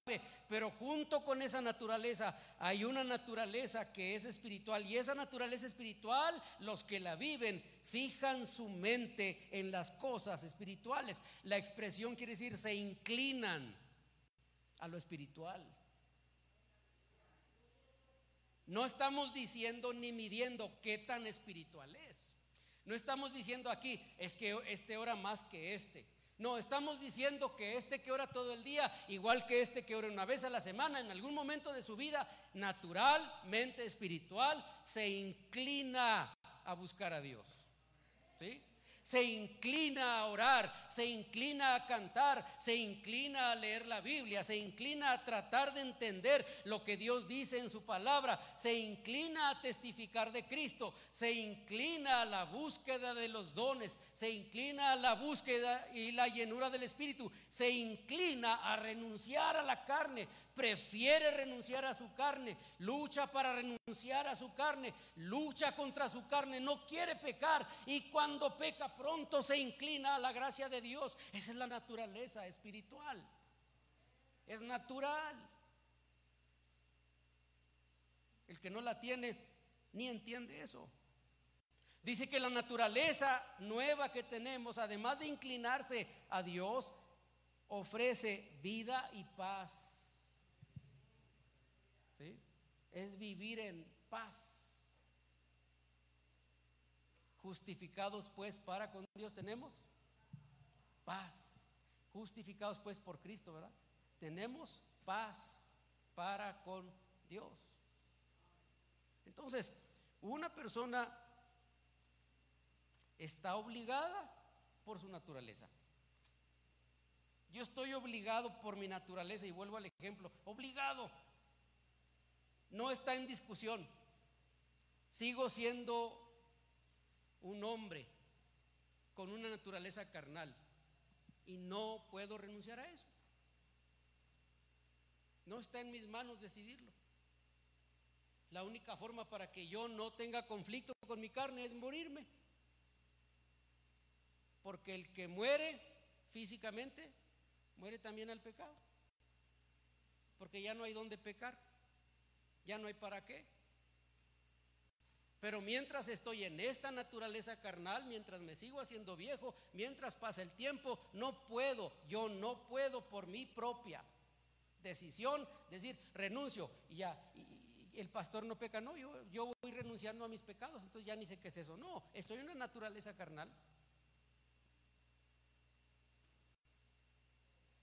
Pero junto con esa naturaleza hay una naturaleza que es espiritual y esa naturaleza espiritual, los que la viven, fijan su mente en las cosas espirituales. La expresión quiere decir se inclinan a lo espiritual. No estamos diciendo ni midiendo qué tan espiritual es. No estamos diciendo aquí, es que este ora más que este. No, estamos diciendo que este que ora todo el día, igual que este que ora una vez a la semana, en algún momento de su vida, naturalmente espiritual, se inclina a buscar a Dios. ¿Sí? Se inclina a orar, se inclina a cantar, se inclina a leer la Biblia, se inclina a tratar de entender lo que Dios dice en su palabra, se inclina a testificar de Cristo, se inclina a la búsqueda de los dones, se inclina a la búsqueda y la llenura del Espíritu, se inclina a renunciar a la carne, prefiere renunciar a su carne, lucha para renunciar a su carne, lucha contra su carne, no quiere pecar y cuando peca pronto se inclina a la gracia de Dios. Esa es la naturaleza espiritual. Es natural. El que no la tiene ni entiende eso. Dice que la naturaleza nueva que tenemos, además de inclinarse a Dios, ofrece vida y paz. Es vivir en paz. Justificados pues para con Dios tenemos paz. Justificados pues por Cristo, ¿verdad? Tenemos paz para con Dios. Entonces, una persona está obligada por su naturaleza. Yo estoy obligado por mi naturaleza y vuelvo al ejemplo, obligado. No está en discusión. Sigo siendo un hombre con una naturaleza carnal y no puedo renunciar a eso. No está en mis manos decidirlo. La única forma para que yo no tenga conflicto con mi carne es morirme. Porque el que muere físicamente, muere también al pecado. Porque ya no hay donde pecar. Ya no hay para qué. Pero mientras estoy en esta naturaleza carnal, mientras me sigo haciendo viejo, mientras pasa el tiempo, no puedo, yo no puedo por mi propia decisión decir, renuncio y ya. el pastor no peca, no, yo, yo voy renunciando a mis pecados, entonces ya ni sé qué es eso. No, estoy en una naturaleza carnal.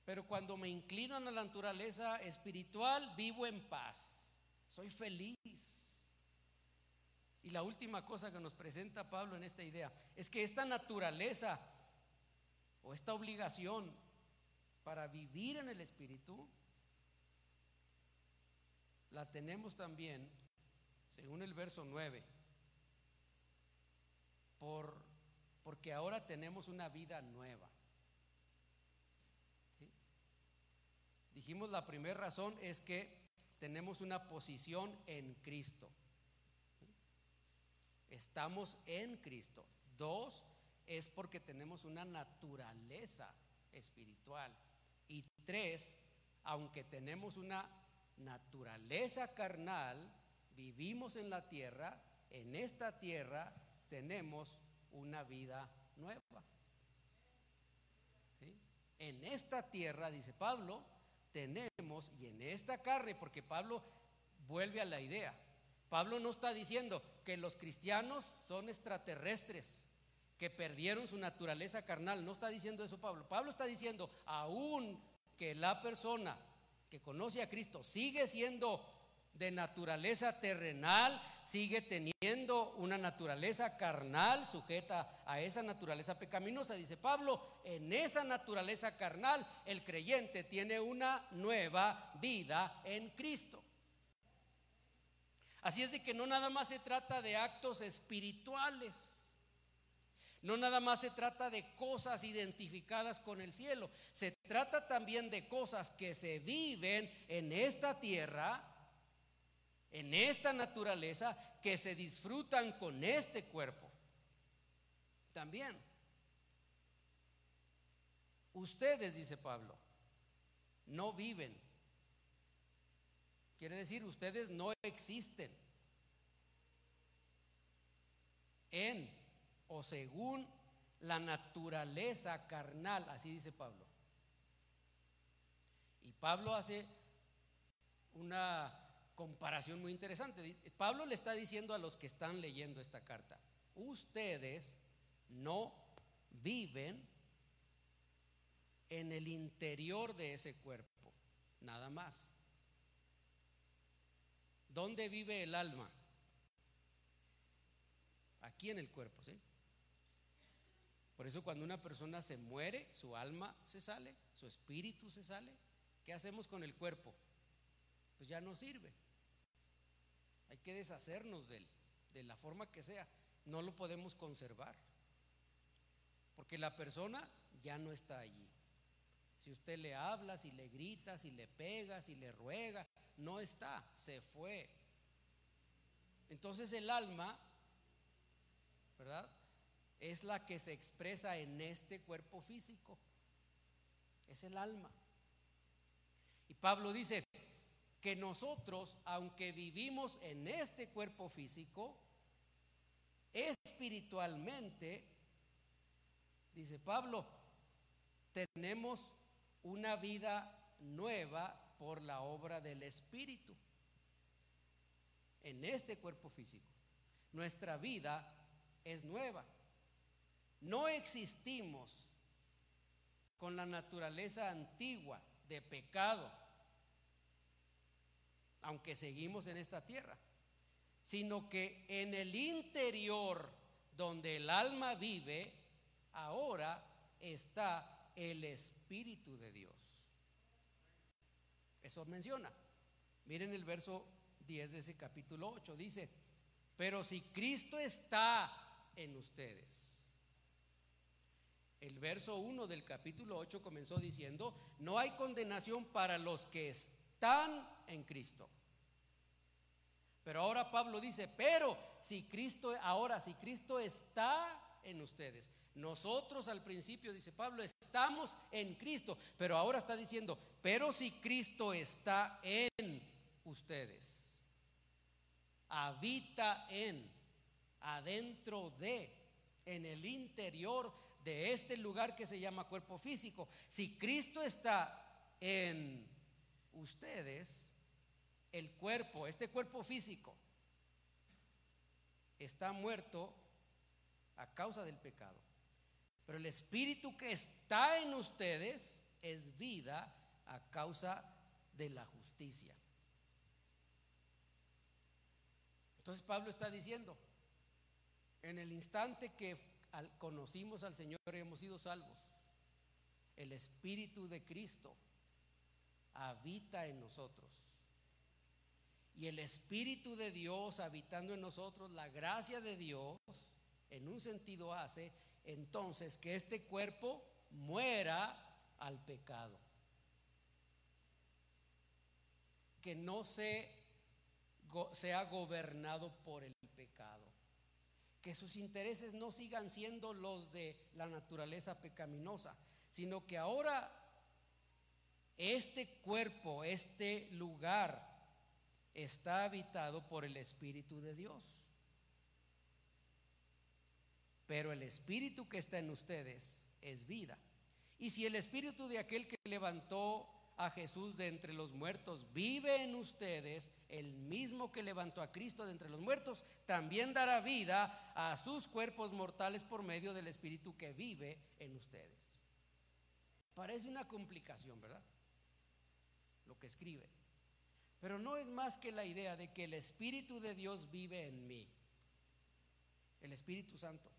Pero cuando me inclino a la naturaleza espiritual, vivo en paz, soy feliz. Y la última cosa que nos presenta Pablo en esta idea es que esta naturaleza o esta obligación para vivir en el Espíritu la tenemos también según el verso 9, por, porque ahora tenemos una vida nueva. Dijimos la primera razón es que tenemos una posición en Cristo. Estamos en Cristo. Dos, es porque tenemos una naturaleza espiritual. Y tres, aunque tenemos una naturaleza carnal, vivimos en la tierra, en esta tierra tenemos una vida nueva. En esta tierra, dice Pablo, tenemos, y en esta carne, porque Pablo vuelve a la idea, Pablo no está diciendo que los cristianos son extraterrestres, que perdieron su naturaleza carnal, no está diciendo eso Pablo. Pablo está diciendo, aún que la persona que conoce a Cristo sigue siendo de naturaleza terrenal, sigue teniendo una naturaleza carnal sujeta a esa naturaleza pecaminosa. Dice Pablo, en esa naturaleza carnal el creyente tiene una nueva vida en Cristo. Así es de que no nada más se trata de actos espirituales. No nada más se trata de cosas identificadas con el cielo, se trata también de cosas que se viven en esta tierra en esta naturaleza que se disfrutan con este cuerpo. También. Ustedes, dice Pablo, no viven. Quiere decir, ustedes no existen en o según la naturaleza carnal, así dice Pablo. Y Pablo hace una comparación muy interesante. Pablo le está diciendo a los que están leyendo esta carta, ustedes no viven en el interior de ese cuerpo, nada más. ¿Dónde vive el alma? Aquí en el cuerpo, ¿sí? Por eso cuando una persona se muere, su alma se sale, su espíritu se sale. ¿Qué hacemos con el cuerpo? Pues ya no sirve. Hay que deshacernos de él, de la forma que sea. No lo podemos conservar. Porque la persona ya no está allí. Si usted le habla, si le grita, si le pega, si le ruega, no está, se fue. Entonces el alma, ¿verdad? Es la que se expresa en este cuerpo físico. Es el alma. Y Pablo dice, que nosotros, aunque vivimos en este cuerpo físico, espiritualmente, dice Pablo, tenemos una vida nueva por la obra del Espíritu en este cuerpo físico. Nuestra vida es nueva. No existimos con la naturaleza antigua de pecado aunque seguimos en esta tierra, sino que en el interior donde el alma vive, ahora está el Espíritu de Dios. Eso menciona. Miren el verso 10 de ese capítulo 8, dice, pero si Cristo está en ustedes. El verso 1 del capítulo 8 comenzó diciendo, no hay condenación para los que están en Cristo. Pero ahora Pablo dice, pero si Cristo, ahora si Cristo está en ustedes, nosotros al principio, dice Pablo, estamos en Cristo, pero ahora está diciendo, pero si Cristo está en ustedes, habita en, adentro de, en el interior de este lugar que se llama cuerpo físico, si Cristo está en ustedes, el cuerpo, este cuerpo físico, está muerto a causa del pecado. Pero el espíritu que está en ustedes es vida a causa de la justicia. Entonces Pablo está diciendo, en el instante que conocimos al Señor hemos sido salvos, el Espíritu de Cristo habita en nosotros y el Espíritu de Dios habitando en nosotros, la gracia de Dios, en un sentido hace entonces que este cuerpo muera al pecado. Que no se, sea gobernado por el pecado. Que sus intereses no sigan siendo los de la naturaleza pecaminosa, sino que ahora este cuerpo, este lugar, está habitado por el Espíritu de Dios. Pero el Espíritu que está en ustedes es vida. Y si el Espíritu de aquel que levantó a Jesús de entre los muertos vive en ustedes, el mismo que levantó a Cristo de entre los muertos, también dará vida a sus cuerpos mortales por medio del Espíritu que vive en ustedes. Parece una complicación, ¿verdad? Lo que escribe. Pero no es más que la idea de que el Espíritu de Dios vive en mí. El Espíritu Santo.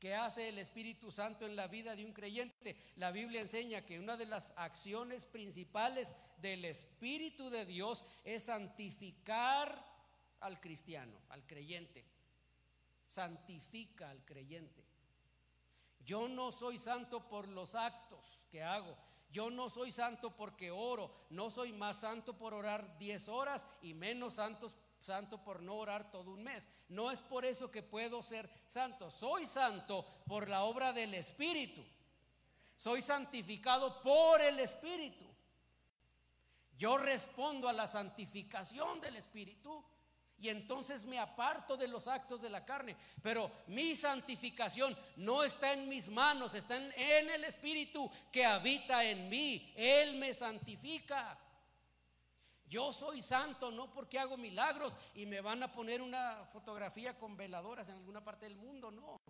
¿Qué hace el Espíritu Santo en la vida de un creyente? La Biblia enseña que una de las acciones principales del Espíritu de Dios es santificar al cristiano, al creyente. Santifica al creyente. Yo no soy santo por los actos que hago. Yo no soy santo porque oro. No soy más santo por orar 10 horas y menos santos santo por no orar todo un mes. No es por eso que puedo ser santo. Soy santo por la obra del Espíritu. Soy santificado por el Espíritu. Yo respondo a la santificación del Espíritu y entonces me aparto de los actos de la carne. Pero mi santificación no está en mis manos, está en, el Espíritu que habita en mí. Él me santifica. Yo soy santo no porque hago milagros y me van a poner una fotografía con veladoras en alguna parte del mundo, no.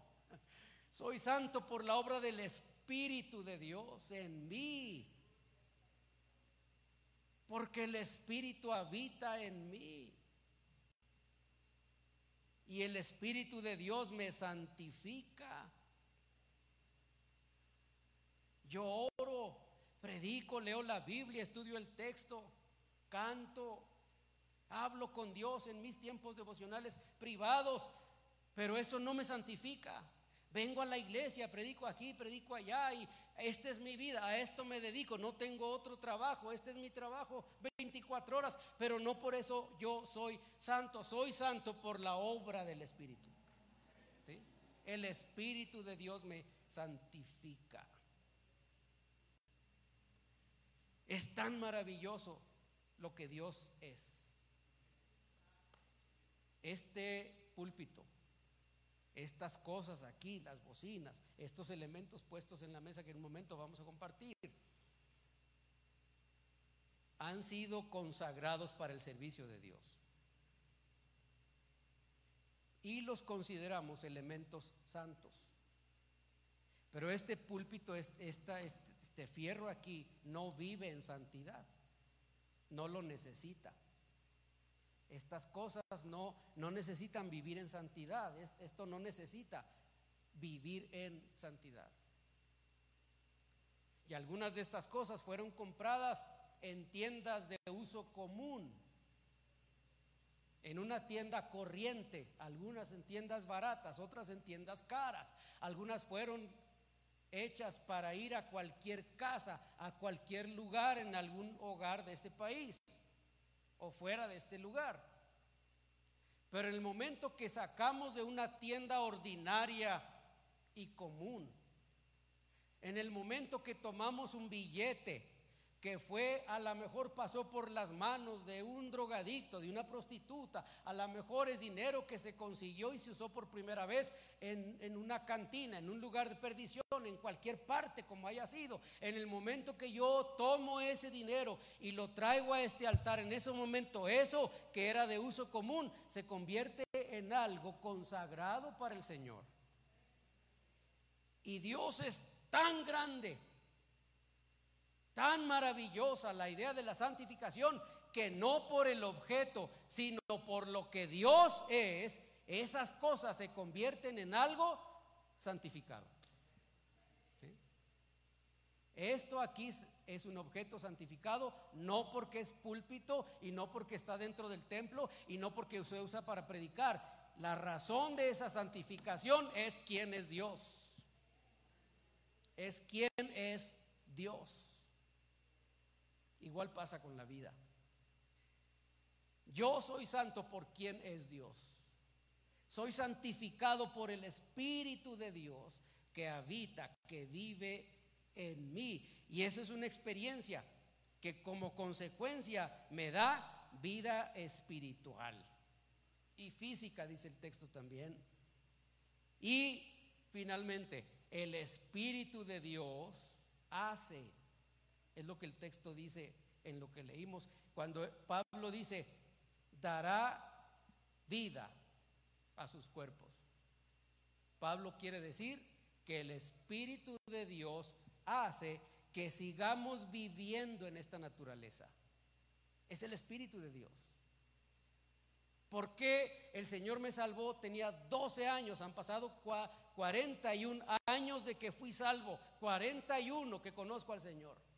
Soy santo por la obra del Espíritu de Dios en mí. Porque el Espíritu habita en mí. Y el Espíritu de Dios me santifica. Yo oro, predico, leo la Biblia, estudio el texto canto, hablo con Dios en mis tiempos devocionales privados, pero eso no me santifica. Vengo a la iglesia, predico aquí, predico allá y esta es mi vida, a esto me dedico, no tengo otro trabajo, este es mi trabajo 24 horas, pero no por eso yo soy santo, soy santo por la obra del Espíritu. El Espíritu de Dios me santifica. Es tan maravilloso lo que Dios es. Este púlpito, estas cosas aquí, las bocinas, estos elementos puestos en la mesa que en un momento vamos a compartir, han sido consagrados para el servicio de Dios. Y los consideramos elementos santos. Pero este púlpito, este, este fierro aquí, no vive en santidad no lo necesita. Estas cosas no, no necesitan vivir en santidad. Esto no necesita vivir en santidad. Y algunas de estas cosas fueron compradas en tiendas de uso común, en una tienda corriente, algunas en tiendas baratas, otras en tiendas caras, algunas fueron hechas para ir a cualquier casa, a cualquier lugar en algún hogar de este país o fuera de este lugar. Pero en el momento que sacamos de una tienda ordinaria y común, en el momento que tomamos un billete que fue, a lo mejor pasó por las manos de un drogadicto, de una prostituta, a lo mejor es dinero que se consiguió y se usó por primera vez en, en, una cantina, en un lugar de perdición, en cualquier parte como haya sido. En el momento que yo tomo ese dinero y lo traigo a este altar, en ese momento eso que era de uso común se convierte en algo consagrado para el Señor. Y Dios es tan grande Tan maravillosa la idea de la santificación que no por el objeto, sino por lo que Dios es, esas cosas se convierten en algo santificado. Esto aquí es un objeto santificado, no porque es púlpito y no porque está dentro del templo y no porque se usa para predicar. La razón de esa santificación es quién es Dios. Es quién es Dios. Igual pasa con la vida. Yo soy santo por quien es Dios. Soy santificado por el Espíritu de Dios que habita, que vive en mí. Y eso es una experiencia que como consecuencia me da vida espiritual y física, dice el texto también. Y finalmente, el Espíritu de Dios hace, es lo que el texto dice en lo que leímos, cuando Pablo dice, dará vida a sus cuerpos. Pablo quiere decir que el Espíritu de Dios hace que sigamos viviendo en esta naturaleza. Es el Espíritu de Dios. ¿Por qué el Señor me salvó? Tenía 12 años, han pasado 41 años de que fui salvo, 41 que conozco al Señor.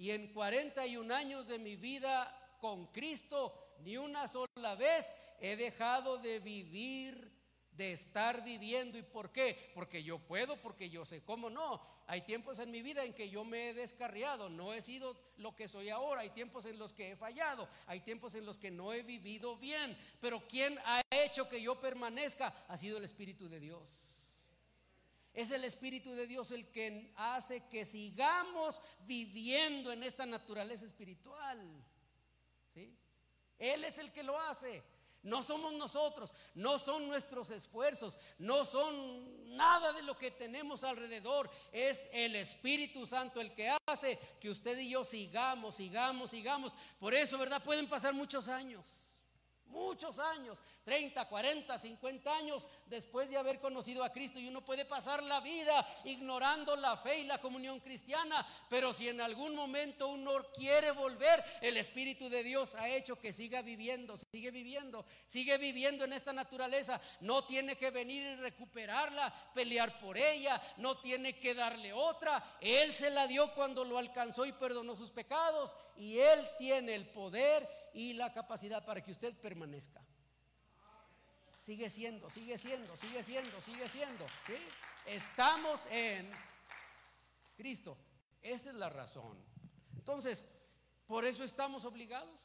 Y en 41 años de mi vida con Cristo, ni una sola vez he dejado de vivir, de estar viviendo. ¿Y por qué? Porque yo puedo, porque yo sé cómo no. Hay tiempos en mi vida en que yo me he descarriado, no he sido lo que soy ahora. Hay tiempos en los que he fallado, hay tiempos en los que no he vivido bien. Pero ¿quién ha hecho que yo permanezca? Ha sido el Espíritu de Dios. Es el Espíritu de Dios el que hace que sigamos viviendo en esta naturaleza espiritual. Él es el que lo hace. No somos nosotros, no son nuestros esfuerzos, no son nada de lo que tenemos alrededor. Es el Espíritu Santo el que hace que usted y yo sigamos, sigamos, sigamos. Por eso, ¿verdad? Pueden pasar muchos años muchos años, 30, 40, 50 años después de haber conocido a Cristo. Y uno puede pasar la vida ignorando la fe y la comunión cristiana, pero si en algún momento uno quiere volver, el Espíritu de Dios ha hecho que siga viviendo, sigue viviendo, sigue viviendo en esta naturaleza, no tiene que venir y recuperarla, pelear por ella, no tiene que darle otra, Él se la dio cuando lo alcanzó y perdonó sus pecados. Y Él tiene el poder y la capacidad para que usted permanezca. Sigue siendo, sigue siendo, sigue siendo, sigue siendo. ¿sí? Estamos en Cristo. Esa es la razón. Entonces, por eso estamos obligados.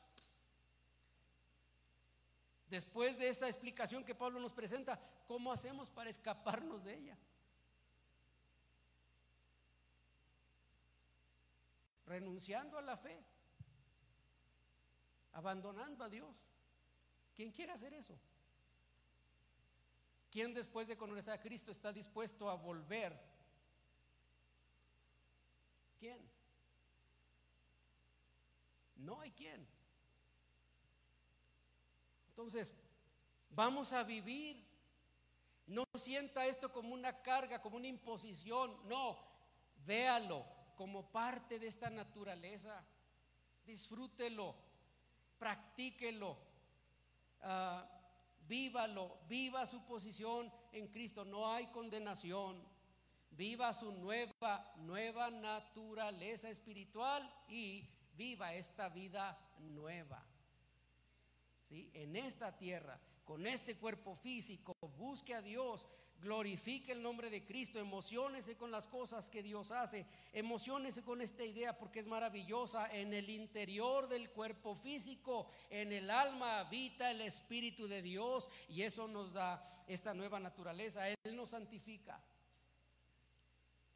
Después de esta explicación que Pablo nos presenta, ¿cómo hacemos para escaparnos de ella? Renunciando a la fe abandonando a Dios. ¿Quién quiere hacer eso? ¿Quién después de conocer a Cristo está dispuesto a volver? ¿Quién? No hay quien. Entonces, vamos a vivir. No sienta esto como una carga, como una imposición. No, véalo como parte de esta naturaleza. Disfrútelo practíquelo, ah, vívalo, viva su posición en Cristo, no hay condenación, viva su nueva, nueva naturaleza espiritual y viva esta vida nueva. ¿Sí? En esta tierra, con este cuerpo físico, busque a Dios, glorifique el nombre de Cristo, emocionese con las cosas que Dios hace, emocionese con esta idea porque es maravillosa. En el interior del cuerpo físico, en el alma habita el Espíritu de Dios y eso nos da esta nueva naturaleza. Él nos santifica.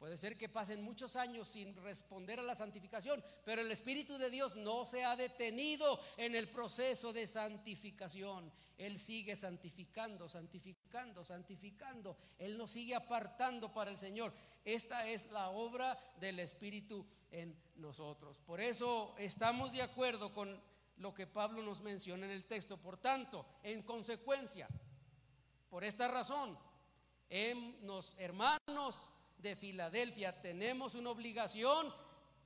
Puede ser que pasen muchos años sin responder a la santificación, pero el Espíritu de Dios no se ha detenido en el proceso de santificación. Él sigue santificando, santificando, santificando. Él nos sigue apartando para el Señor. Esta es la obra del Espíritu en nosotros. Por eso estamos de acuerdo con lo que Pablo nos menciona en el texto. Por tanto, en consecuencia, por esta razón, en los hermanos, de Filadelfia tenemos una obligación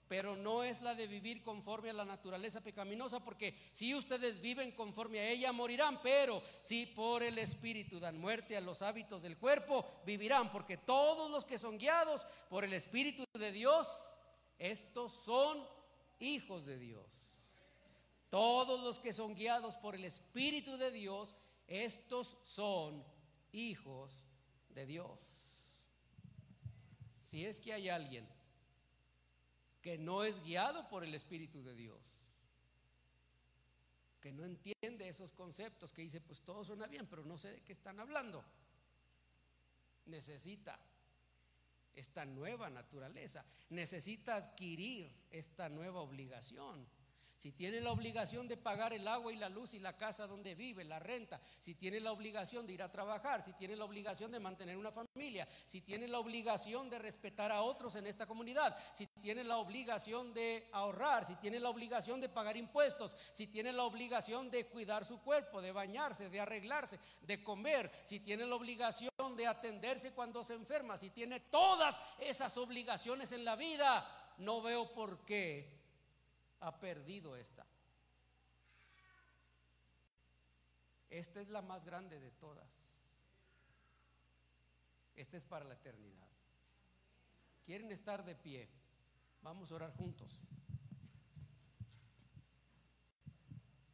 pero no es la de vivir conforme a la naturaleza pecaminosa, porque si ustedes viven conforme a ella, morirán, pero si por el Espíritu dan muerte a los hábitos del cuerpo, vivirán, porque todos los que son guiados por el Espíritu de Dios, estos son hijos de Dios. Todos los que son guiados por el Espíritu de Dios, estos son hijos de Dios. Si es que hay alguien que no es guiado por el Espíritu de Dios, que no entiende esos conceptos, que dice, pues todo suena bien, pero no sé de qué están hablando, necesita esta nueva naturaleza, necesita adquirir esta nueva obligación si tiene la obligación de pagar el agua y la luz y la casa donde vive, la renta, si tiene la obligación de ir a trabajar, si tiene la obligación de mantener una familia, si tiene la obligación de respetar a otros en esta comunidad, si tiene la obligación de ahorrar, si tiene la obligación de pagar impuestos, si tiene la obligación de cuidar su cuerpo, de bañarse, de arreglarse, de comer, si tiene la obligación de atenderse cuando se enferma, si tiene todas esas obligaciones en la vida, no veo por qué ha perdido esta. Esta es la más grande de todas. Esta es para la eternidad. ¿Quieren estar de pie? Vamos a orar juntos.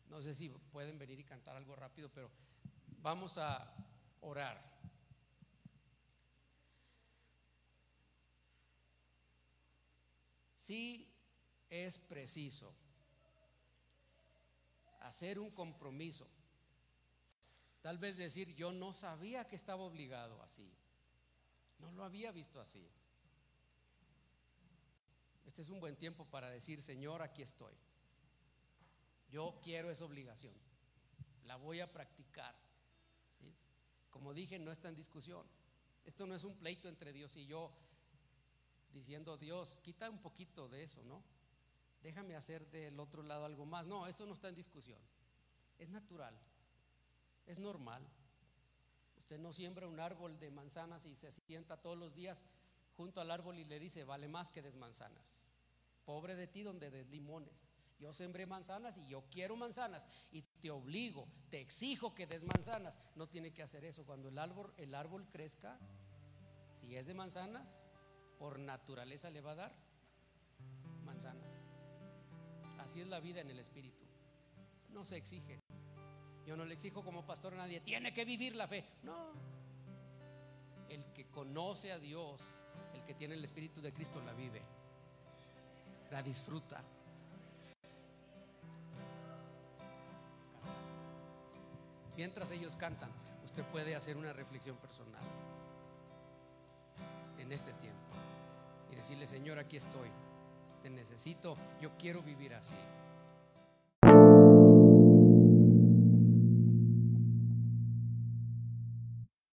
No sé si pueden venir y cantar algo rápido, pero vamos a orar. Sí es preciso hacer un compromiso. Tal vez decir, yo no sabía que estaba obligado así. No lo había visto así. Este es un buen tiempo para decir, Señor, aquí estoy. Yo quiero esa obligación. La voy a practicar. Como dije, no está en discusión. Esto no es un pleito entre Dios y yo diciendo, Dios, quita un poquito de eso, ¿no? Déjame hacer del otro lado algo más. No, esto no está en discusión. Es natural, es normal. Usted no siembra un árbol de manzanas y se sienta todos los días junto al árbol y le dice, vale más que des manzanas. Pobre de ti donde des limones. Yo sembré manzanas y yo quiero manzanas y te obligo, te exijo que des manzanas. No tiene que hacer eso. Cuando el árbol, el árbol crezca, si es de manzanas, por naturaleza le va a dar manzanas. Así es la vida en el Espíritu. No se exige. Yo no le exijo como pastor a nadie, tiene que vivir la fe. No. El que conoce a Dios, el que tiene el Espíritu de Cristo, la vive. La disfruta. Mientras ellos cantan, usted puede hacer una reflexión personal en este tiempo y decirle, Señor, aquí estoy te necesito, yo quiero vivir así.